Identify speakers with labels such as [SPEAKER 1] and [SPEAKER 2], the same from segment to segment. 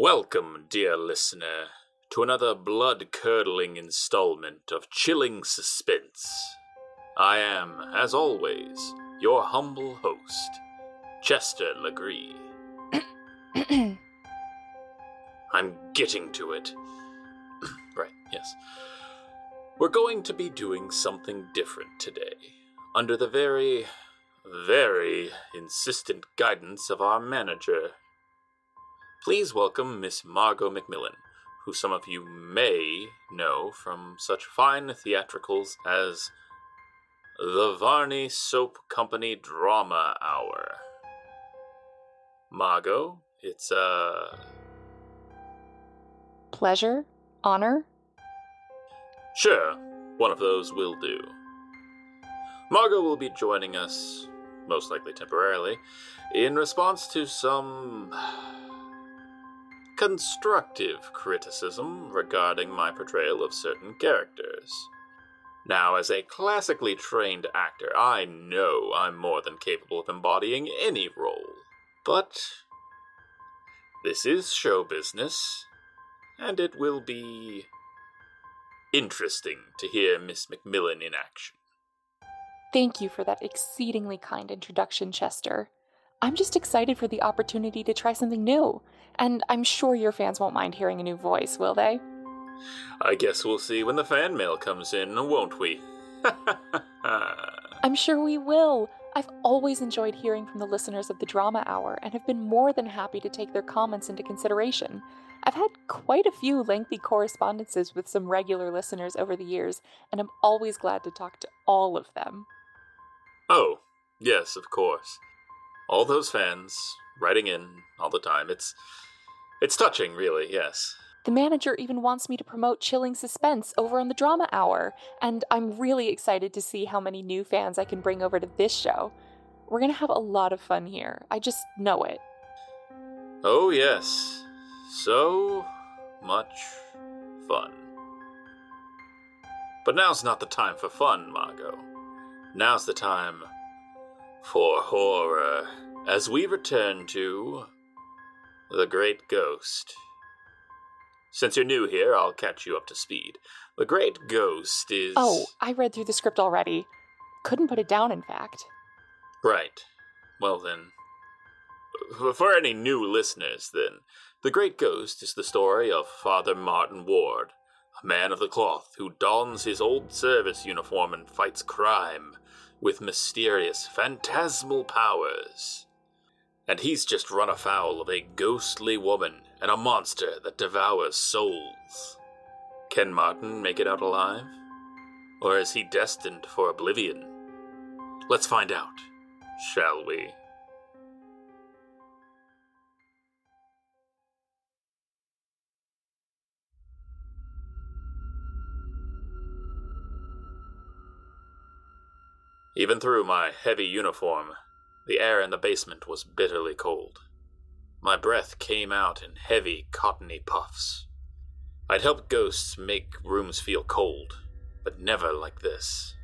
[SPEAKER 1] Welcome, dear listener, to another blood curdling installment of Chilling Suspense. I am, as always, your humble host, Chester Legree. I'm getting to it. right, yes. We're going to be doing something different today, under the very, very insistent guidance of our manager. Please welcome Miss Margot McMillan, who some of you may know from such fine theatricals as the Varney Soap Company Drama Hour. Margot, it's a.
[SPEAKER 2] Pleasure? Honor?
[SPEAKER 1] Sure, one of those will do. Margot will be joining us, most likely temporarily, in response to some constructive criticism regarding my portrayal of certain characters. Now, as a classically trained actor, I know I'm more than capable of embodying any role. But this is show business, and it will be interesting to hear Miss McMillan in action.
[SPEAKER 2] Thank you for that exceedingly kind introduction, Chester. I'm just excited for the opportunity to try something new, and I'm sure your fans won't mind hearing a new voice, will they?
[SPEAKER 1] I guess we'll see when the fan mail comes in, won't we?
[SPEAKER 2] I'm sure we will. I've always enjoyed hearing from the listeners of the Drama Hour and have been more than happy to take their comments into consideration. I've had quite a few lengthy correspondences with some regular listeners over the years, and I'm always glad to talk to all of them.
[SPEAKER 1] Oh, yes, of course. All those fans writing in all the time. It's it's touching, really, yes.
[SPEAKER 2] The manager even wants me to promote Chilling Suspense over on the Drama Hour, and I'm really excited to see how many new fans I can bring over to this show. We're to have a lot of fun here. I just know it.
[SPEAKER 1] Oh, yes. So much fun. But now's not the time for fun, Margot. Now's the time for horror as we return to The Great Ghost. Since you're new here, I'll catch you up to speed. The Great Ghost is.
[SPEAKER 2] Oh, I read through the script already. Couldn't put it down, in fact.
[SPEAKER 1] Right. Well, then. For any new listeners, then, The Great Ghost is the story of Father Martin Ward, a man of the cloth who dons his old service uniform and fights crime with mysterious, phantasmal powers. And he's just run afoul of a ghostly woman and a monster that devours souls. Can Martin make it out alive? Or is he destined for oblivion? Let's find out, shall we? Even through my heavy uniform, the air in the basement was bitterly cold. My breath came out in heavy, cottony puffs. I'd helped ghosts make rooms feel cold, but never like this.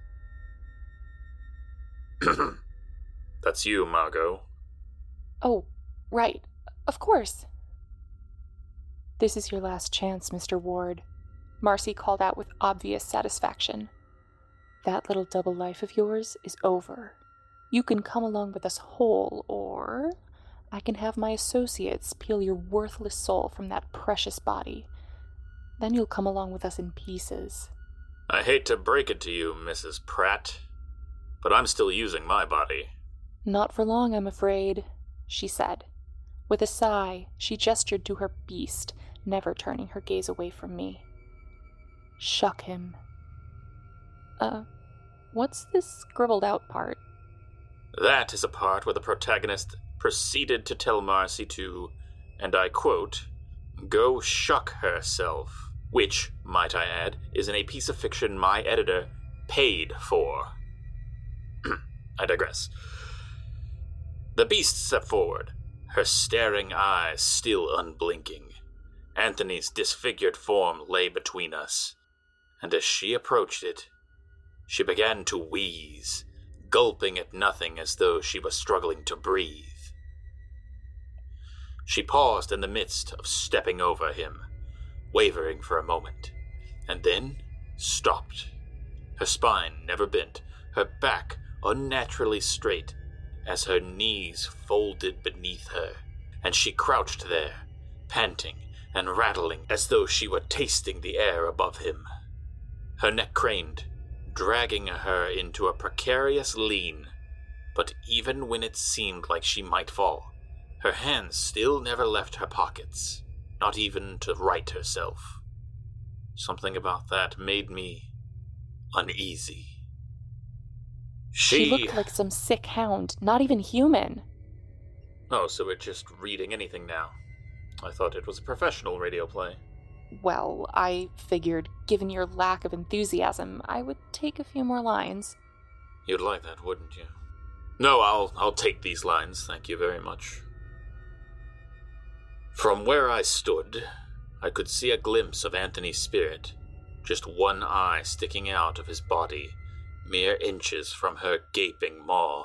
[SPEAKER 1] That's you, Margot.
[SPEAKER 2] Oh, right. Of course. This is your last chance, Mr. Ward, Marcy called out with obvious satisfaction. That little double life of yours is over. You can come along with us whole, or I can have my associates peel your worthless soul from that precious body. Then you'll come along with us in pieces.
[SPEAKER 1] I hate to break it to you, Mrs. Pratt, but I'm still using my body.
[SPEAKER 2] Not for long, I'm afraid, she said. With a sigh, she gestured to her beast, never turning her gaze away from me. Shuck him. Uh, what's this scribbled out part?
[SPEAKER 1] That is a part where the protagonist proceeded to tell Marcy to, and I quote, go shuck herself, which, might I add, is in a piece of fiction my editor paid for. I digress. The beast stepped forward, her staring eyes still unblinking. Anthony's disfigured form lay between us, and as she approached it, she began to wheeze, gulping at nothing as though she was struggling to breathe. She paused in the midst of stepping over him, wavering for a moment, and then stopped. Her spine never bent, her back unnaturally straight as her knees folded beneath her, and she crouched there, panting and rattling as though she were tasting the air above him. Her neck craned, dragging her into a precarious lean, but even when it seemed like she might fall, her hands still never left her pockets, not even to right herself. Something about that made me uneasy.
[SPEAKER 2] She, looked like some sick hound, not even human.
[SPEAKER 1] Oh, so we're just reading anything now. I thought it was a professional radio play.
[SPEAKER 2] Well, I figured, given your lack of enthusiasm, I would take a few more lines.
[SPEAKER 1] You'd like that, wouldn't you? No, I'll I'll take these lines, thank you very much. From where I stood, I could see a glimpse of Anthony's spirit, just one eye sticking out of his body mere inches from her gaping maw.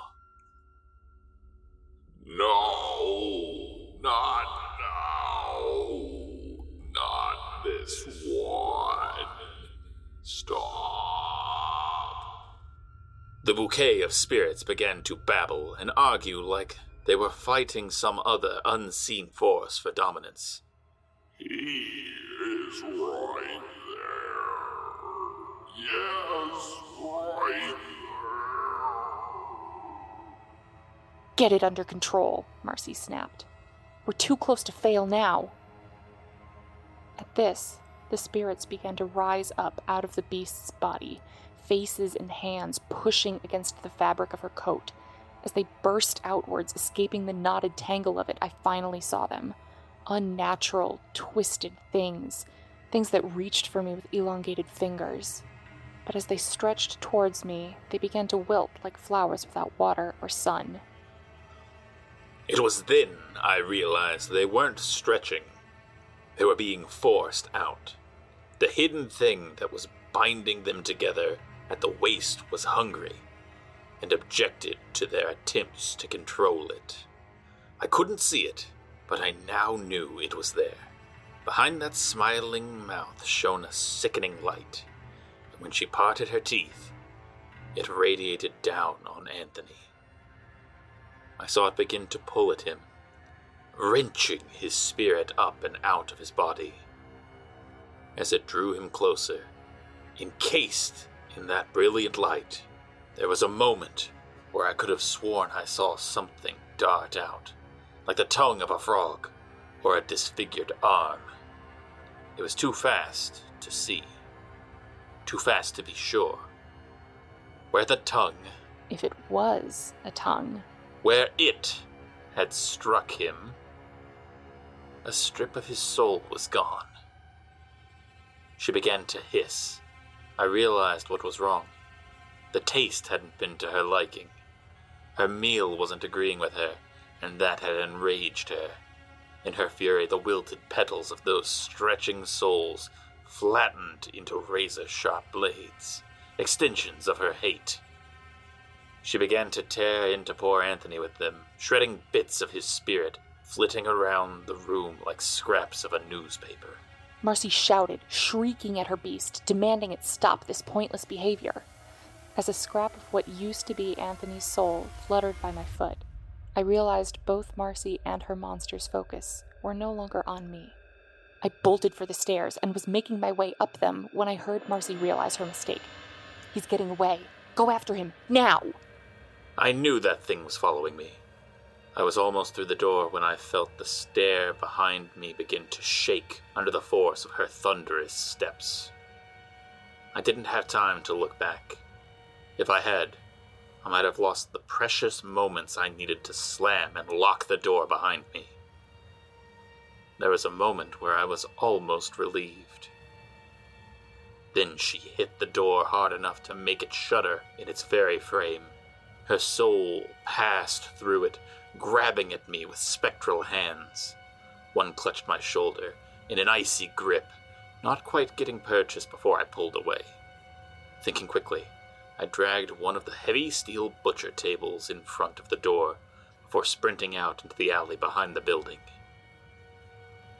[SPEAKER 1] No, not Not this one. Stop. The bouquet of spirits began to babble and argue like they were fighting some other unseen force for dominance. He is right there. Yes, right
[SPEAKER 2] Get it under control, Marcy snapped. We're too close to fail now. At this, the spirits began to rise up out of the beast's body, faces and hands pushing against the fabric of her coat. As they burst outwards, escaping the knotted tangle of it, I finally saw them. Unnatural, twisted things. Things that reached for me with elongated fingers but as they stretched towards me, they began to wilt like flowers without water or sun.
[SPEAKER 1] It was then I realized they weren't stretching, they were being forced out. The hidden thing that was binding them together at the waist was hungry and objected to their attempts to control it. I couldn't see it, but I now knew it was there. Behind that smiling mouth shone a sickening light. And when she parted her teeth, it radiated down on Anthony. I saw it begin to pull at him, wrenching his spirit up and out of his body. As it drew him closer, encased in that brilliant light, there was a moment where I could have sworn I saw something dart out, like the tongue of a frog or a disfigured arm. It was too fast to see. Too fast to be sure. Where the tongue.
[SPEAKER 2] If it was a tongue.
[SPEAKER 1] Where it had struck him, a strip of his soul was gone. She began to hiss. I realized what was wrong. The taste hadn't been to her liking. Her meal wasn't agreeing with her, and that had enraged her. In her fury, the wilted petals of those stretching souls flattened into razor sharp blades, extensions of her hate. She began to tear into poor Anthony with them, shredding bits of his spirit, flitting around the room like scraps of a newspaper.
[SPEAKER 2] Marcy shouted, shrieking at her beast, demanding it stop this pointless behavior. As a scrap of what used to be Anthony's soul fluttered by my foot, I realized both Marcy and her monster's focus were no longer on me. I bolted for the stairs and was making my way up them when I heard Marcy realize her mistake. He's getting away. Go after him, now!
[SPEAKER 1] I knew that thing was following me. I was almost through the door when I felt the stair behind me begin to shake under the force of her thunderous steps. I didn't have time to look back. If I had, I might have lost the precious moments I needed to slam and lock the door behind me. There was a moment where I was almost relieved. Then she hit the door hard enough to make it shudder in its very frame. Her soul passed through it, grabbing at me with spectral hands. One clutched my shoulder in an icy grip, not quite getting purchased before I pulled away. Thinking quickly, I dragged one of the heavy steel butcher tables in front of the door before sprinting out into the alley behind the building.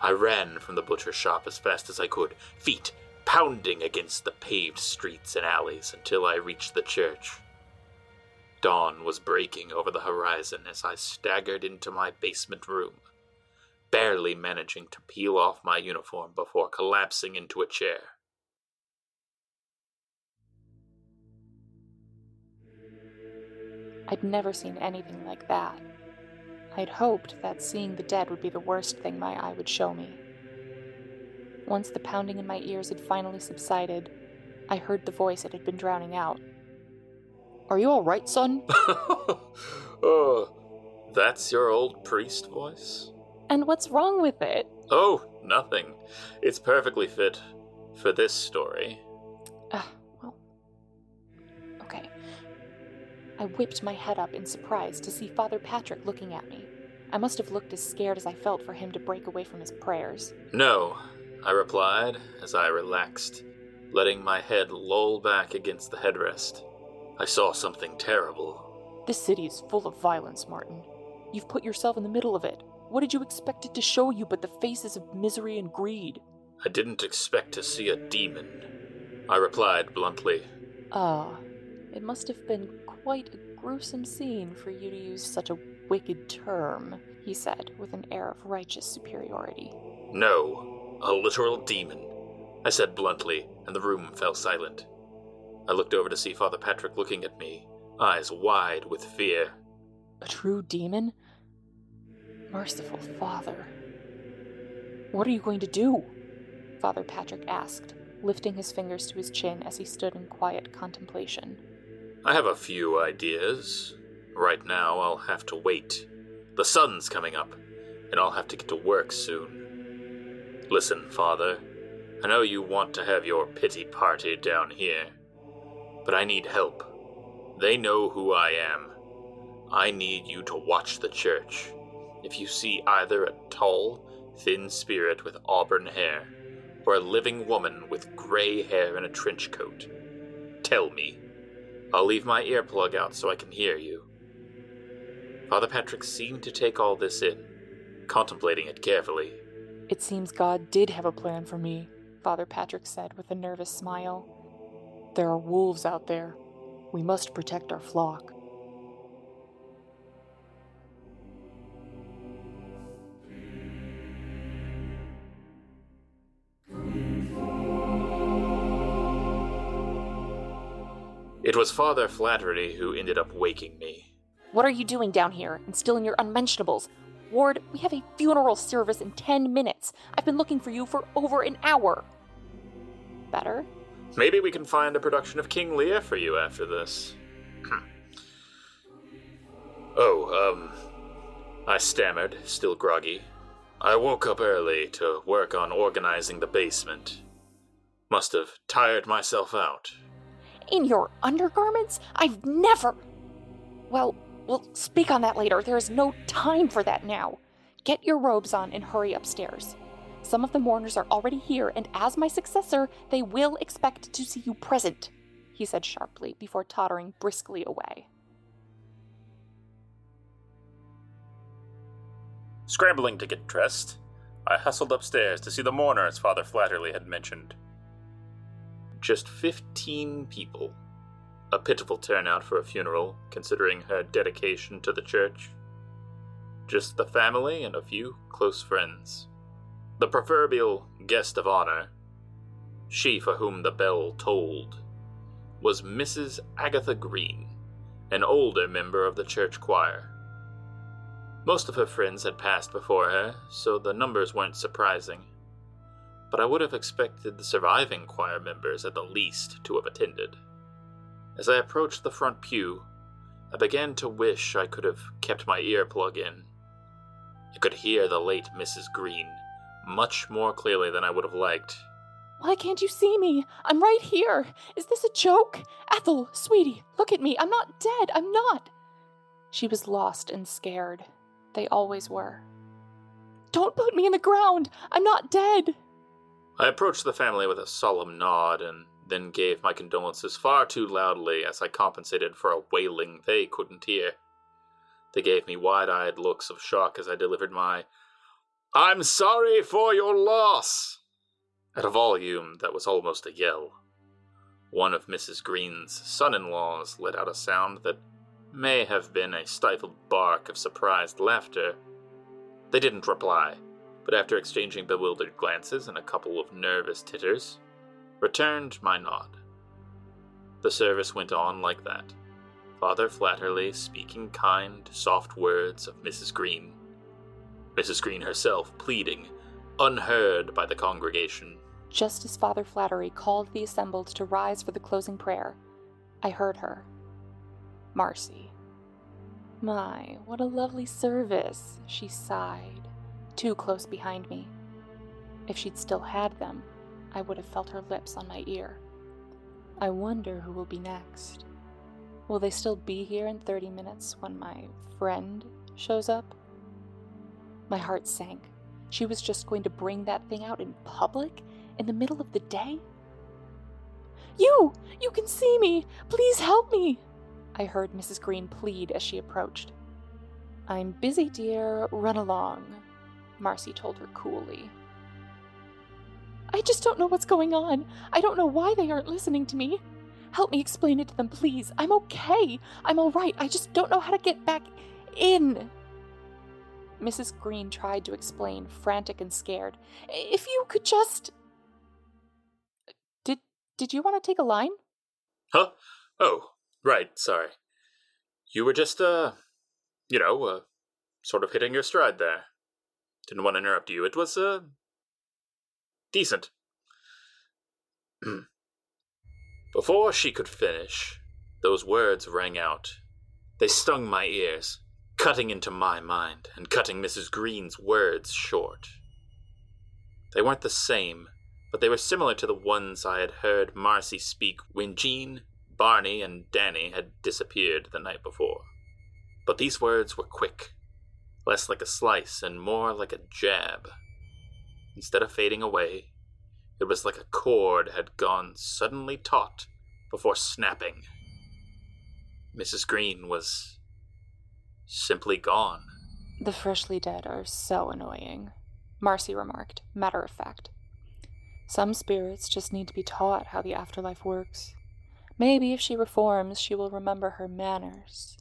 [SPEAKER 1] I ran from the butcher shop as fast as I could, feet pounding against the paved streets and alleys until I reached the church. Dawn was breaking over the horizon as I staggered into my basement room, barely managing to peel off my uniform before collapsing into a chair.
[SPEAKER 2] I'd never seen anything like that. I'd hoped that seeing the dead would be the worst thing my eye would show me. Once the pounding in my ears had finally subsided, I heard the voice it had been drowning out. Are you all right, son?
[SPEAKER 1] oh, that's your old priest voice?
[SPEAKER 2] And what's wrong with it?
[SPEAKER 1] Oh, nothing. It's perfectly fit for this story.
[SPEAKER 2] Uh, well. Okay. I whipped my head up in surprise to see Father Patrick looking at me. I must have looked as scared as I felt for him to break away from his prayers.
[SPEAKER 1] No, I replied as I relaxed, letting my head loll back against the headrest. I saw something terrible.
[SPEAKER 2] This city is full of violence, Martin. You've put yourself in the middle of it. What did you expect it to show you but the faces of misery and greed?
[SPEAKER 1] I didn't expect to see a demon, I replied bluntly.
[SPEAKER 2] Ah, it must have been quite a gruesome scene for you to use such a wicked term, he said with an air of righteous superiority.
[SPEAKER 1] No, a literal demon, I said bluntly, and the room fell silent. I looked over to see Father Patrick looking at me, eyes wide with fear.
[SPEAKER 2] A true demon? Merciful Father. What are you going to do? Father Patrick asked, lifting his fingers to his chin as he stood in quiet contemplation.
[SPEAKER 1] I have a few ideas. Right now, I'll have to wait. The sun's coming up, and I'll have to get to work soon. Listen, Father, I know you want to have your pity party down here, but I need help. They know who I am. I need you to watch the church. If you see either a tall, thin spirit with auburn hair, or a living woman with gray hair and a trench coat, tell me. I'll leave my earplug out so I can hear you. Father Patrick seemed to take all this in, contemplating it carefully.
[SPEAKER 2] It seems God did have a plan for me, Father Patrick said with a nervous smile. There are wolves out there. We must protect our flock.
[SPEAKER 1] It was Father Flatterly who ended up waking me.
[SPEAKER 2] What are you doing down here, instilling your unmentionables? Ward, we have a funeral service in 10 minutes. I've been looking for you for over an hour. Better?
[SPEAKER 1] Maybe we can find a production of King Lear for you after this. oh, um. I stammered, still groggy. I woke up early to work on organizing the basement. Must have tired myself out.
[SPEAKER 2] In your undergarments? I've never. Well, We'll speak on that later. There is no time for that now. Get your robes on and hurry upstairs. Some of the mourners are already here, and as my successor, they will expect to see you present, he said sharply before tottering briskly away.
[SPEAKER 1] Scrambling to get dressed, I hustled upstairs to see the mourners Father Flatterly had mentioned. Just fifteen people a pitiful turnout for a funeral, considering her dedication to the church. Just the family and a few close friends. The proverbial guest of honor, she for whom the bell tolled, was Mrs. Agatha Green, an older member of the church choir. Most of her friends had passed before her, so the numbers weren't surprising. But I would have expected the surviving choir members at the least to have attended. As I approached the front pew, I began to wish I could have kept my earplug in. I could hear the late Mrs. Green much more clearly than I would have liked.
[SPEAKER 2] Why can't you see me? I'm right here. Is this a joke? Ethel, sweetie, look at me. I'm not dead. I'm not. She was lost and scared. They always were. Don't put me in the ground. I'm not dead.
[SPEAKER 1] I approached the family with a solemn nod and then gave my condolences far too loudly as I compensated for a wailing they couldn't hear. They gave me wide eyed looks of shock as I delivered my I'm sorry for your loss! At a volume that was almost a yell. One of Mrs. Green's son in laws let out a sound that may have been a stifled bark of surprised laughter. They didn't reply, but after exchanging bewildered glances and a couple of nervous titters, returned my nod. The service went on like that. Father Flatterly speaking kind, soft words of Mrs. Green. Mrs. Green herself pleading, unheard by the congregation.
[SPEAKER 2] Just as Father Flatterly called the assembled to rise for the closing prayer, I heard her. Marcy. My, what a lovely service, she sighed, too close behind me. If she'd still had them, I would have felt her lips on my ear. I wonder who will be next. Will they still be here in 30 minutes when my friend shows up? My heart sank. She was just going to bring that thing out in public in the middle of the day? You! You can see me! Please help me! I heard Mrs. Green plead as she approached. I'm busy, dear. Run along, Marcy told her coolly. I just don't know what's going on. I don't know why they aren't listening to me. Help me explain it to them, please. I'm okay. I'm all right. I just don't know how to get back in. Mrs. Green tried to explain, frantic and scared. If you could just. Did did you want to take a line?
[SPEAKER 1] Huh? Oh, right, sorry. You were just, uh, you know, uh, sort of hitting your stride there. Didn't want to interrupt you. It was, uh, decent. Before she could finish, those words rang out. They stung my ears, cutting into my mind and cutting Mrs. Green's words short. They weren't the same, but they were similar to the ones I had heard Marcy speak when Jean, Barney, and Danny had disappeared the night before. But these words were quick, less like a slice and more like a jab. Instead of fading away, it was like a cord had gone suddenly taut before snapping. Mrs. Green was simply gone.
[SPEAKER 2] The freshly dead are so annoying, Marcy remarked, matter of fact. Some spirits just need to be taught how the afterlife works. Maybe if she reforms, she will remember her manners.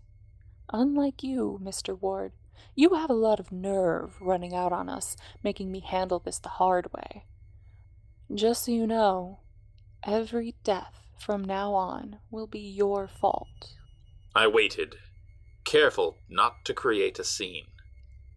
[SPEAKER 2] Unlike you, Mr. Ward, you have a lot of nerve running out on us, making me handle this the hard way. Just so you know, every death from now on will be your fault.
[SPEAKER 1] I waited, careful not to create a scene.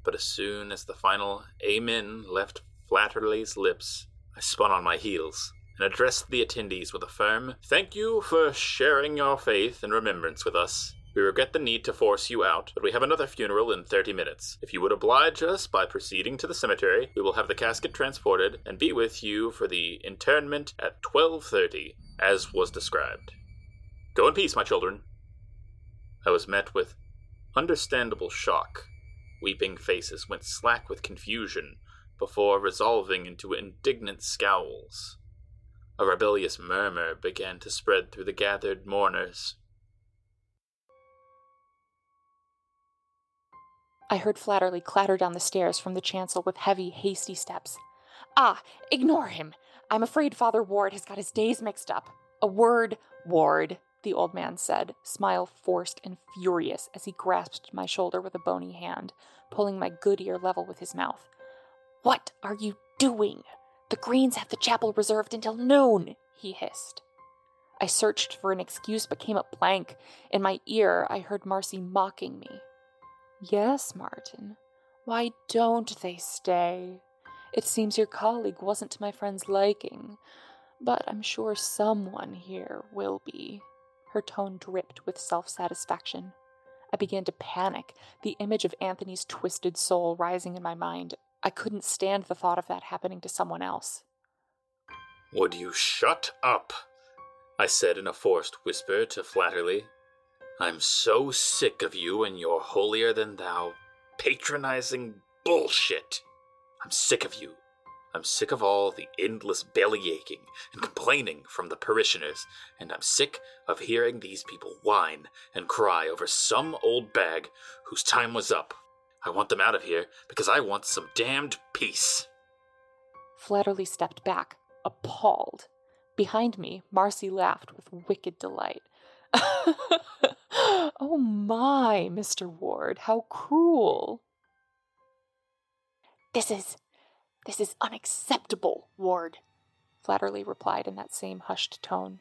[SPEAKER 1] But as soon as the final Amen left Flatterly's lips, I spun on my heels and addressed the attendees with a firm Thank you for sharing your faith and remembrance with us. We regret the need to force you out, but we have another funeral in 30 minutes. If you would oblige us by proceeding to the cemetery, we will have the casket transported and be with you for the internment at 12:30, as was described. Go in peace, my children. I was met with understandable shock. Weeping faces went slack with confusion before resolving into indignant scowls. A rebellious murmur began to spread through the gathered mourners.
[SPEAKER 2] I heard Flatterly clatter down the stairs from the chancel with heavy, hasty steps. Ah, ignore him. I'm afraid Father Ward has got his days mixed up. A word, Ward, the old man said, smile forced and furious as he grasped my shoulder with a bony hand, pulling my good ear level with his mouth. What are you doing? The Greens have the chapel reserved until noon, he hissed. I searched for an excuse but came up blank. In my ear, I heard Marcy mocking me. Yes, Martin. Why don't they stay? It seems your colleague wasn't to my friend's liking, but I'm sure someone here will be. Her tone dripped with self satisfaction. I began to panic, the image of Anthony's twisted soul rising in my mind. I couldn't stand the thought of that happening to someone else.
[SPEAKER 1] Would you shut up? I said in a forced whisper to Flatterly. I'm so sick of you and your holier than thou patronizing bullshit. I'm sick of you. I'm sick of all the endless belly aching and complaining from the parishioners, and I'm sick of hearing these people whine and cry over some old bag whose time was up. I want them out of here because I want some damned peace.
[SPEAKER 2] Flatterly stepped back, appalled. Behind me, Marcy laughed with wicked delight. oh my, Mr. Ward, how cruel. This is. This is unacceptable, Ward, Flatterly replied in that same hushed tone.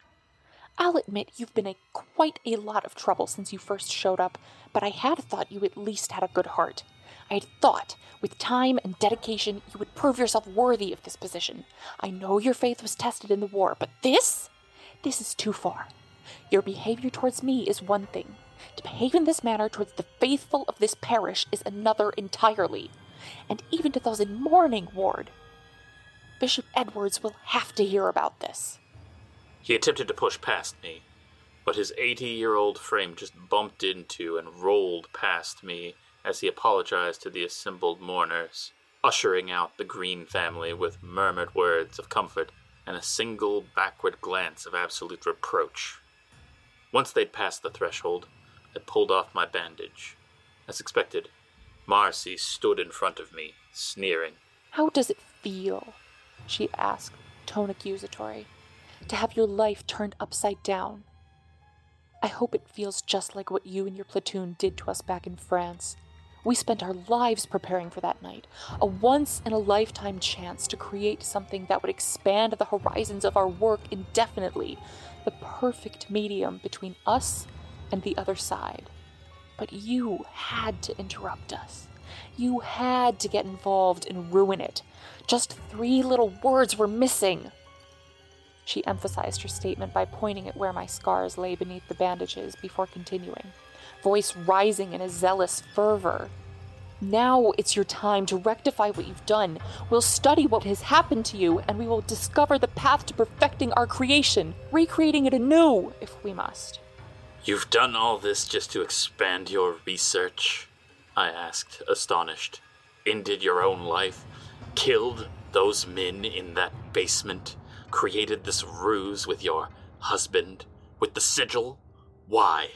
[SPEAKER 2] I'll admit you've been in quite a lot of trouble since you first showed up, but I had thought you at least had a good heart. I had thought, with time and dedication, you would prove yourself worthy of this position. I know your faith was tested in the war, but this? This is too far. Your behavior towards me is one thing. To behave in this manner towards the faithful of this parish is another entirely. And even to those in mourning, Ward. Bishop Edwards will have to hear about this.
[SPEAKER 1] He attempted to push past me, but his 80 year old frame just bumped into and rolled past me as he apologized to the assembled mourners, ushering out the Green family with murmured words of comfort and a single backward glance of absolute reproach. Once they'd passed the threshold, I pulled off my bandage. As expected, Marcy stood in front of me, sneering.
[SPEAKER 2] How does it feel? she asked, tone accusatory. To have your life turned upside down. I hope it feels just like what you and your platoon did to us back in France. We spent our lives preparing for that night, a once in a lifetime chance to create something that would expand the horizons of our work indefinitely, the perfect medium between us and the other side. But you had to interrupt us. You had to get involved and ruin it. Just three little words were missing. She emphasized her statement by pointing at where my scars lay beneath the bandages before continuing voice rising in a zealous fervor. Now it's your time to rectify what you've done. We'll study what has happened to you, and we will discover the path to perfecting our creation, recreating it anew, if we must.
[SPEAKER 1] You've done all this just to expand your research? I asked, astonished. Ended your own life? Killed those men in that basement? Created this ruse with your husband? With the sigil? Why?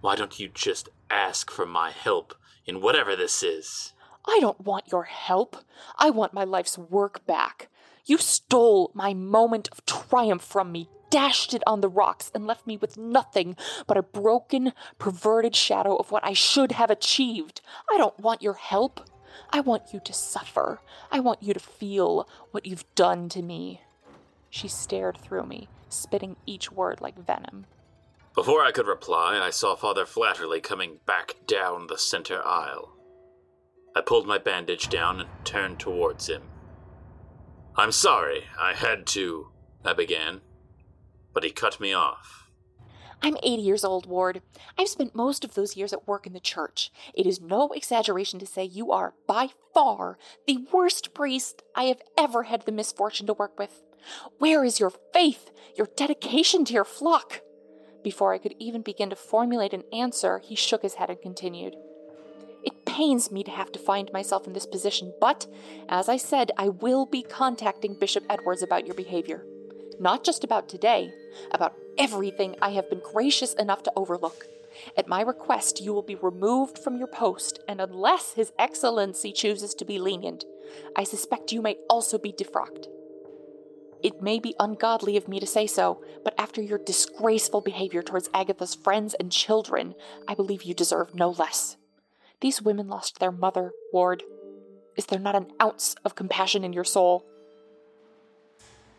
[SPEAKER 1] Why don't you just ask for my help in whatever this is?
[SPEAKER 2] I don't want your help. I want my life's work back. You stole my moment of triumph from me, dashed it on the rocks, and left me with nothing but a broken, perverted shadow of what I should have achieved. I don't want your help. I want you to suffer. I want you to feel what you've done to me. She stared through me, spitting each word like venom.
[SPEAKER 1] Before I could reply, I saw Father Flatterly coming back down the center aisle. I pulled my bandage down and turned towards him. I'm sorry, I had to, I began, but he cut me off.
[SPEAKER 2] I'm 80 years old, Ward. I've spent most of those years at work in the church. It is no exaggeration to say you are, by far, the worst priest I have ever had the misfortune to work with. Where is your faith, your dedication to your flock? Before I could even begin to formulate an answer, he shook his head and continued. It pains me to have to find myself in this position, but, as I said, I will be contacting Bishop Edwards about your behavior. Not just about today, about everything I have been gracious enough to overlook. At my request, you will be removed from your post, and unless His Excellency chooses to be lenient, I suspect you may also be defrocked. It may be ungodly of me to say so, but after your disgraceful behavior towards Agatha's friends and children, I believe you deserve no less. These women lost their mother, Ward. Is there not an ounce of compassion in your soul?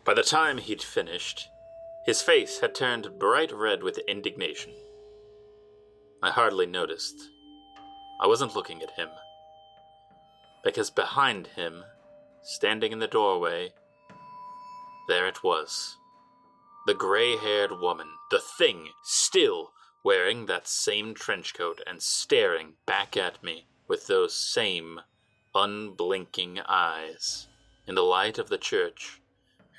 [SPEAKER 1] By the time he'd finished, his face had turned bright red with indignation. I hardly noticed. I wasn't looking at him. Because behind him, standing in the doorway, there it was. The gray haired woman, the thing, still wearing that same trench coat and staring back at me with those same unblinking eyes. In the light of the church,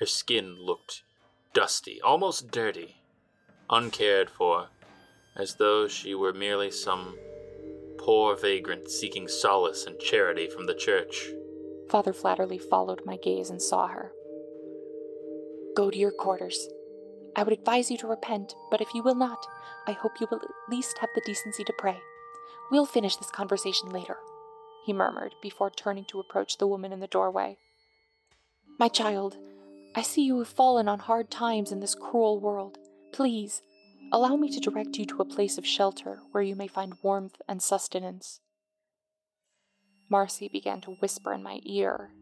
[SPEAKER 1] her skin looked dusty, almost dirty, uncared for, as though she were merely some poor vagrant seeking solace and charity from the church.
[SPEAKER 2] Father Flatterly followed my gaze and saw her. Go to your quarters. I would advise you to repent, but if you will not, I hope you will at least have the decency to pray. We'll finish this conversation later. he murmured before turning to approach the woman in the doorway. My child, I see you have fallen on hard times in this cruel world. Please, allow me to direct you to a place of shelter where you may find warmth and sustenance. Marcy began to whisper in my ear.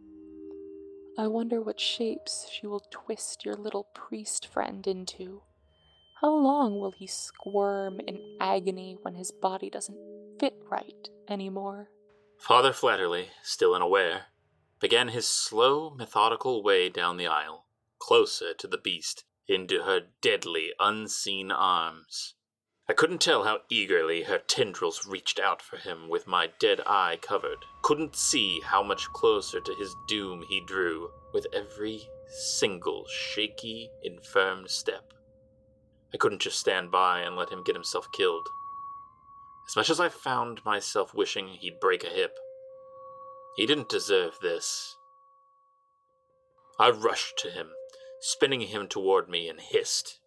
[SPEAKER 2] I wonder what shapes she will twist your little priest friend into. How long will he squirm in agony when his body doesn't fit right anymore?
[SPEAKER 1] Father Flatterly, still unaware, began his slow, methodical way down the aisle, closer to the beast, into her deadly, unseen arms. I couldn't tell how eagerly her tendrils reached out for him with my dead eye covered. Couldn't see how much closer to his doom he drew with every single shaky, infirm step. I couldn't just stand by and let him get himself killed. As much as I found myself wishing he'd break a hip, he didn't deserve this. I rushed to him, spinning him toward me, and hissed,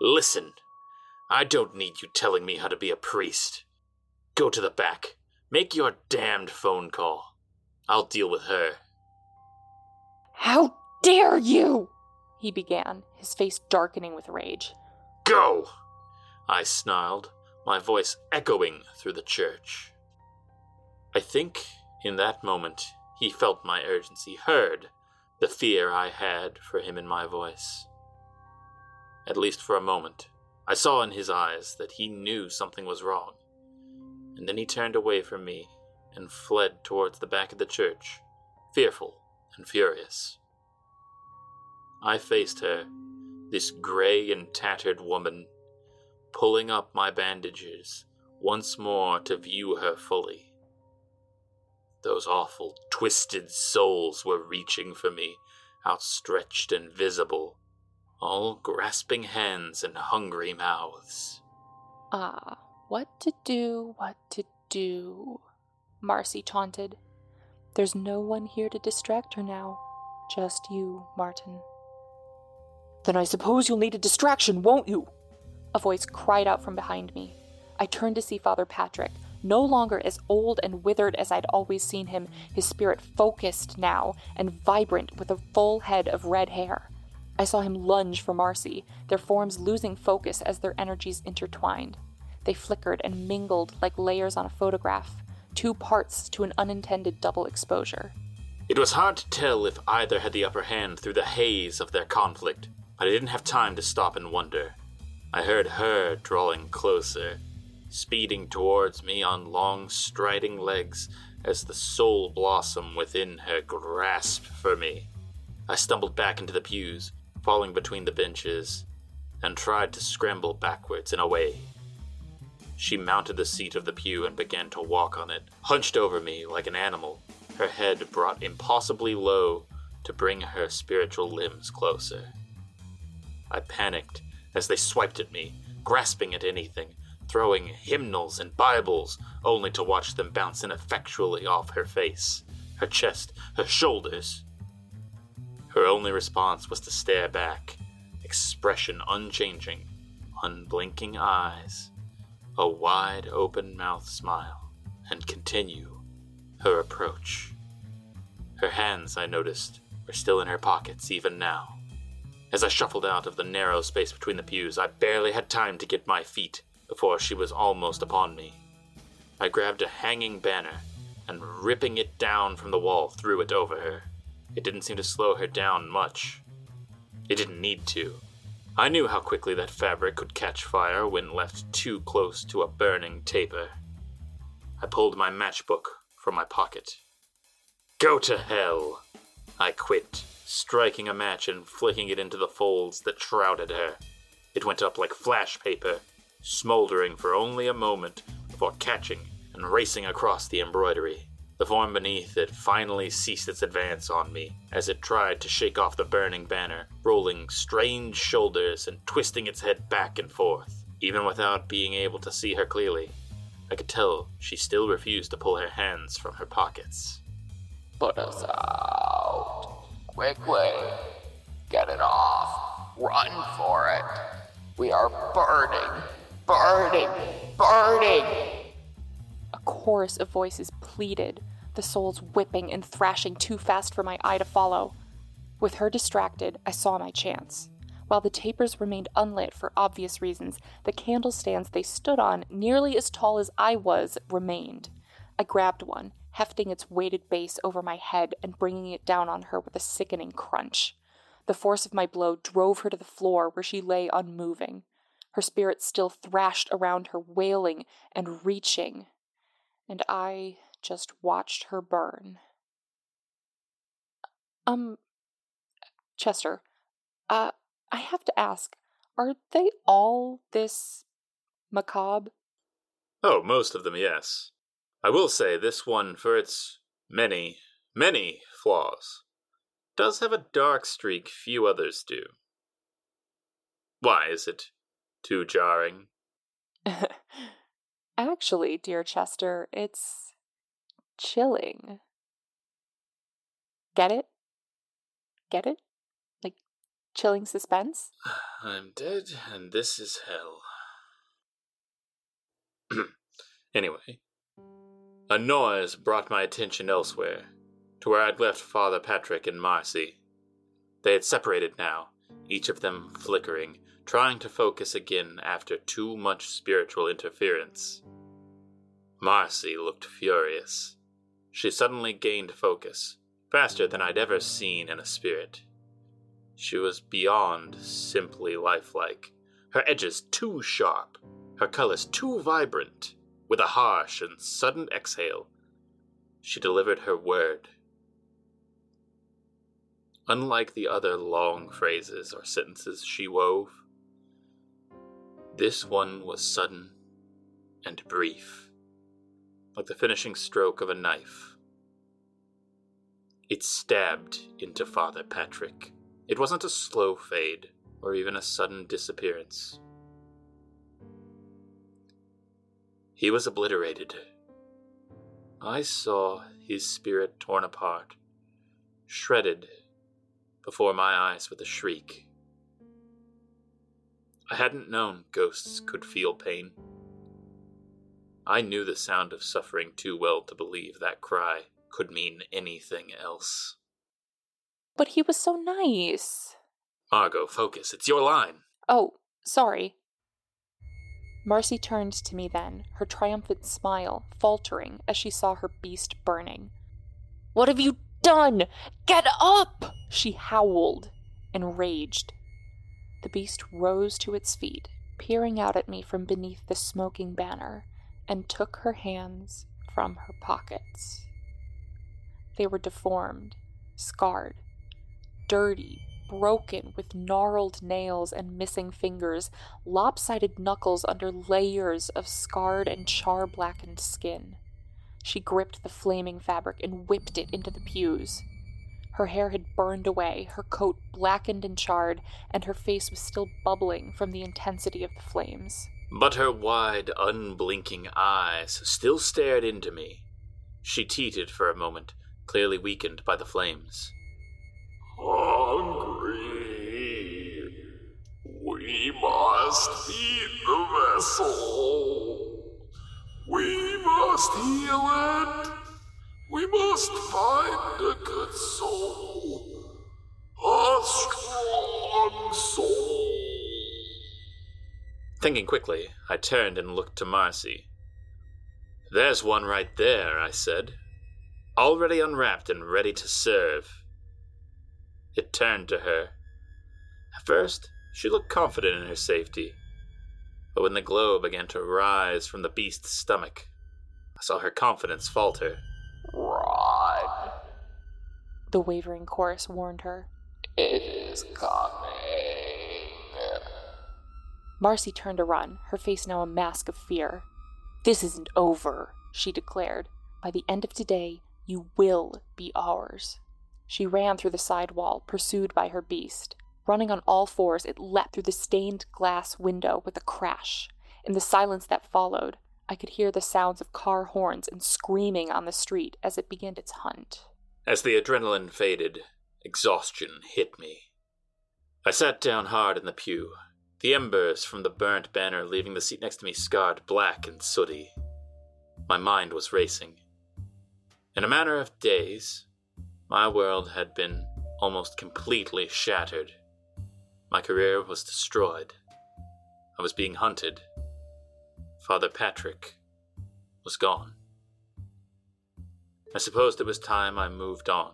[SPEAKER 1] Listen! I don't need you telling me how to be a priest. Go to the back. Make your damned phone call. I'll deal with her.
[SPEAKER 2] How dare you! He began, his face darkening with rage.
[SPEAKER 1] Go! I snarled, my voice echoing through the church. I think in that moment he felt my urgency, heard the fear I had for him in my voice. At least for a moment. I saw in his eyes that he knew something was wrong, and then he turned away from me and fled towards the back of the church, fearful and furious. I faced her, this gray and tattered woman, pulling up my bandages once more to view her fully. Those awful, twisted souls were reaching for me, outstretched and visible, all grasping hands and hungry mouths.
[SPEAKER 2] Ah, what to do, what to do, Marcy taunted. There's no one here to distract her now. Just you, Martin. Then I suppose you'll need a distraction, won't you? A voice cried out from behind me. I turned to see Father Patrick, no longer as old and withered as I'd always seen him, his spirit focused now and vibrant with a full head of red hair. I saw him lunge for Marcy, their forms losing focus as their energies intertwined. They flickered and mingled like layers on a photograph, two parts to an unintended double exposure.
[SPEAKER 1] It was hard to tell if either had the upper hand through the haze of their conflict, but I didn't have time to stop and wonder. I heard her drawing closer, speeding towards me on long striding legs as the soul blossom within her grasped for me. I stumbled back into the pews, falling between the benches, and tried to scramble backwards and away. She mounted the seat of the pew and began to walk on it, hunched over me like an animal, her head brought impossibly low to bring her spiritual limbs closer. I panicked as they swiped at me, grasping at anything, throwing hymnals and Bibles, only to watch them bounce ineffectually off her face, her chest, her shoulders. Her only response was to stare back, expression unchanging, unblinking eyes, a wide open mouth smile, and continue her approach. Her hands, I noticed, were still in her pockets even now. As I shuffled out of the narrow space between the pews, I barely had time to get my feet before she was almost upon me. I grabbed a hanging banner and, ripping it down from the wall, threw it over her. It didn't seem to slow her down much. It didn't need to. I knew how quickly that fabric could catch fire when left too close to a burning taper. I pulled my matchbook from my pocket. Go to hell! I quit, striking a match and flicking it into the folds that shrouded her. It went up like flash paper, smoldering for only a moment before catching and racing across the embroidery. The form beneath it finally ceased its advance on me as it tried to shake off the burning banner, rolling strange shoulders and twisting its head back and forth. Even without being able to see her clearly, I could tell she still refused to pull her hands from her pockets.
[SPEAKER 3] Put us out. Quickly. Get it off. Run for it. We are burning, burning, burning.
[SPEAKER 2] A chorus of voices pleaded, the souls whipping and thrashing too fast for my eye to follow. With her distracted, I saw my chance. While the tapers remained unlit for obvious reasons, the candle stands they stood on, nearly as tall as I was, remained. I grabbed one, hefting its weighted base over my head and bringing it down on her with a sickening crunch. The force of my blow drove her to the floor where she lay unmoving. Her spirit still thrashed around her, wailing and reaching. And I just watched her burn. Um, Chester, uh, I have to ask, are they all this macabre?
[SPEAKER 1] Oh, most of them, yes. I will say this one, for its many, many flaws, does have a dark streak few others do. Why is it too jarring?
[SPEAKER 2] Actually, dear Chester, it's chilling. Get it? Get it? Like chilling suspense?
[SPEAKER 1] I'm dead, and this is hell. anyway, a noise brought my attention elsewhere, to where I'd left Father Patrick and Marcy. They had separated now, each of them flickering, trying to focus again after too much spiritual interference. Marcy looked furious. She suddenly gained focus, faster than I'd ever seen in a spirit. She was beyond simply lifelike, her edges too sharp, her colors too vibrant. With a harsh and sudden exhale, she delivered her word. Unlike the other long phrases or sentences she wove, this one was sudden and brief, like the finishing stroke of a knife. It stabbed into Father Patrick. It wasn't a slow fade or even a sudden disappearance. He was obliterated. I saw his spirit torn apart, shredded before my eyes with a shriek. I hadn't known ghosts could feel pain. I knew the sound of suffering too well to believe that cry could mean anything else.
[SPEAKER 2] But he was so nice.
[SPEAKER 1] Margot, focus. It's your line.
[SPEAKER 2] Oh, sorry. Marcy turned to me then, her triumphant smile faltering as she saw her beast burning. What have you done? Get up! She howled, enraged. The beast rose to its feet, peering out at me from beneath the smoking banner, and took her hands from her pockets. They were deformed, scarred, dirty, broken with gnarled nails and missing fingers, lopsided knuckles under layers of scarred and char blackened skin. She gripped the flaming fabric and whipped it into the pews. Her hair had burned away, her coat blackened and charred, and her face was still bubbling from the intensity of the flames.
[SPEAKER 1] But her wide, unblinking eyes still stared into me. She teetered for a moment, clearly weakened by the flames.
[SPEAKER 4] Hungry. We must feed the vessel. We must heal it. We must find a good soul. A strong soul.
[SPEAKER 1] Thinking quickly, I turned and looked to Marcy. There's one right there, I said. Already unwrapped and ready to serve. It turned to her. At first, she looked confident in her safety. But when the glow began to rise from the beast's stomach, I saw her confidence falter.
[SPEAKER 3] Run.
[SPEAKER 2] The wavering chorus warned her.
[SPEAKER 3] It is coming.
[SPEAKER 2] Marcy turned to run, her face now a mask of fear. This isn't over, she declared. By the end of today, you will be ours. She ran through the side wall, pursued by her beast. Running on all fours, it leapt through the stained glass window with a crash. In the silence that followed, I could hear the sounds of car horns and screaming on the street as it began its hunt.
[SPEAKER 1] As the adrenaline faded, exhaustion hit me. I sat down hard in the pew, the embers from the burnt banner leaving the seat next to me scarred black and sooty. My mind was racing. In a matter of days, my world had been almost completely shattered. My career was destroyed. I was being hunted. Father Patrick was gone. I supposed it was time I moved on.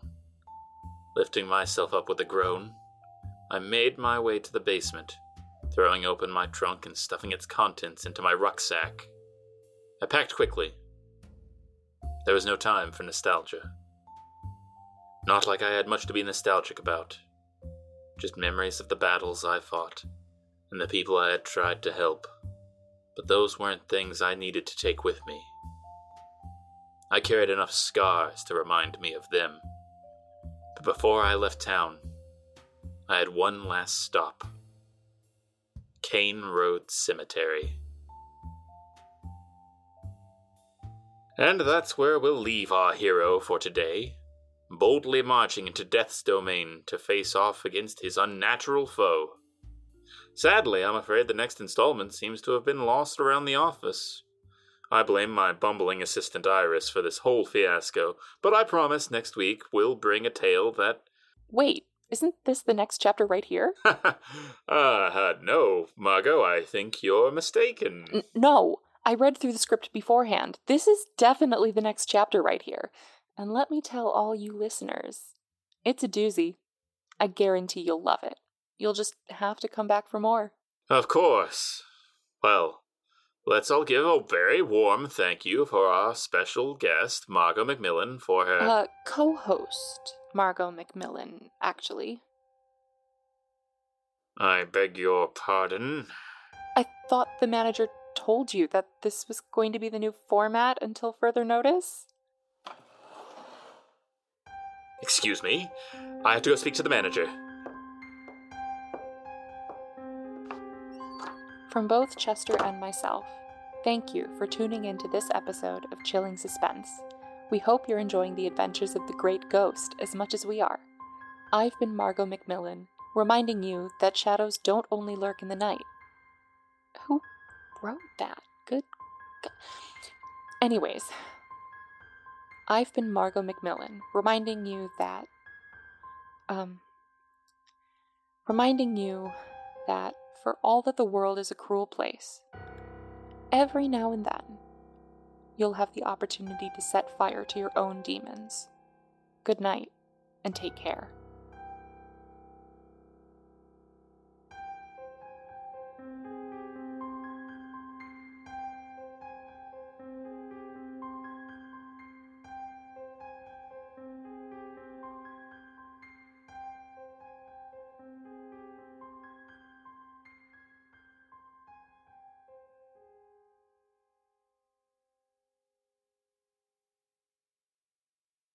[SPEAKER 1] Lifting myself up with a groan, I made my way to the basement, throwing open my trunk and stuffing its contents into my rucksack. I packed quickly. There was no time for nostalgia. Not like I had much to be nostalgic about. Just memories of the battles I fought and the people I had tried to help. But those weren't things I needed to take with me. I carried enough scars to remind me of them. But before I left town, I had one last stop Kane Road Cemetery. And that's where we'll leave our hero for today, boldly marching into Death's domain to face off against his unnatural foe. Sadly, I'm afraid the next installment seems to have been lost around the office. I blame my bumbling assistant Iris for this whole fiasco, but I promise next week we'll bring a tale that.
[SPEAKER 2] Wait, isn't this the next chapter right here?
[SPEAKER 1] uh, uh, no, Margot, I think you're mistaken.
[SPEAKER 2] N- no, I read through the script beforehand. This is definitely the next chapter right here. And let me tell all you listeners, it's a doozy. I guarantee you'll love it. You'll just have to come back for more.
[SPEAKER 1] Of course. Well, let's all give a very warm thank you for our special guest, Margot McMillan, for her.
[SPEAKER 2] Uh, co host, Margot McMillan, actually.
[SPEAKER 1] I beg your pardon.
[SPEAKER 2] I thought the manager told you that this was going to be the new format until further notice?
[SPEAKER 1] Excuse me. I have to go speak to the manager.
[SPEAKER 2] From both Chester and myself, thank you for tuning in to this episode of Chilling Suspense. We hope you're enjoying the adventures of the Great Ghost as much as we are. I've been Margot McMillan, reminding you that shadows don't only lurk in the night. Who wrote that? Good. God. Anyways, I've been Margot McMillan, reminding you that. Um. Reminding you that for all that the world is a cruel place, every now and then, you'll have the opportunity to set fire to your own demons. Good night, and take care.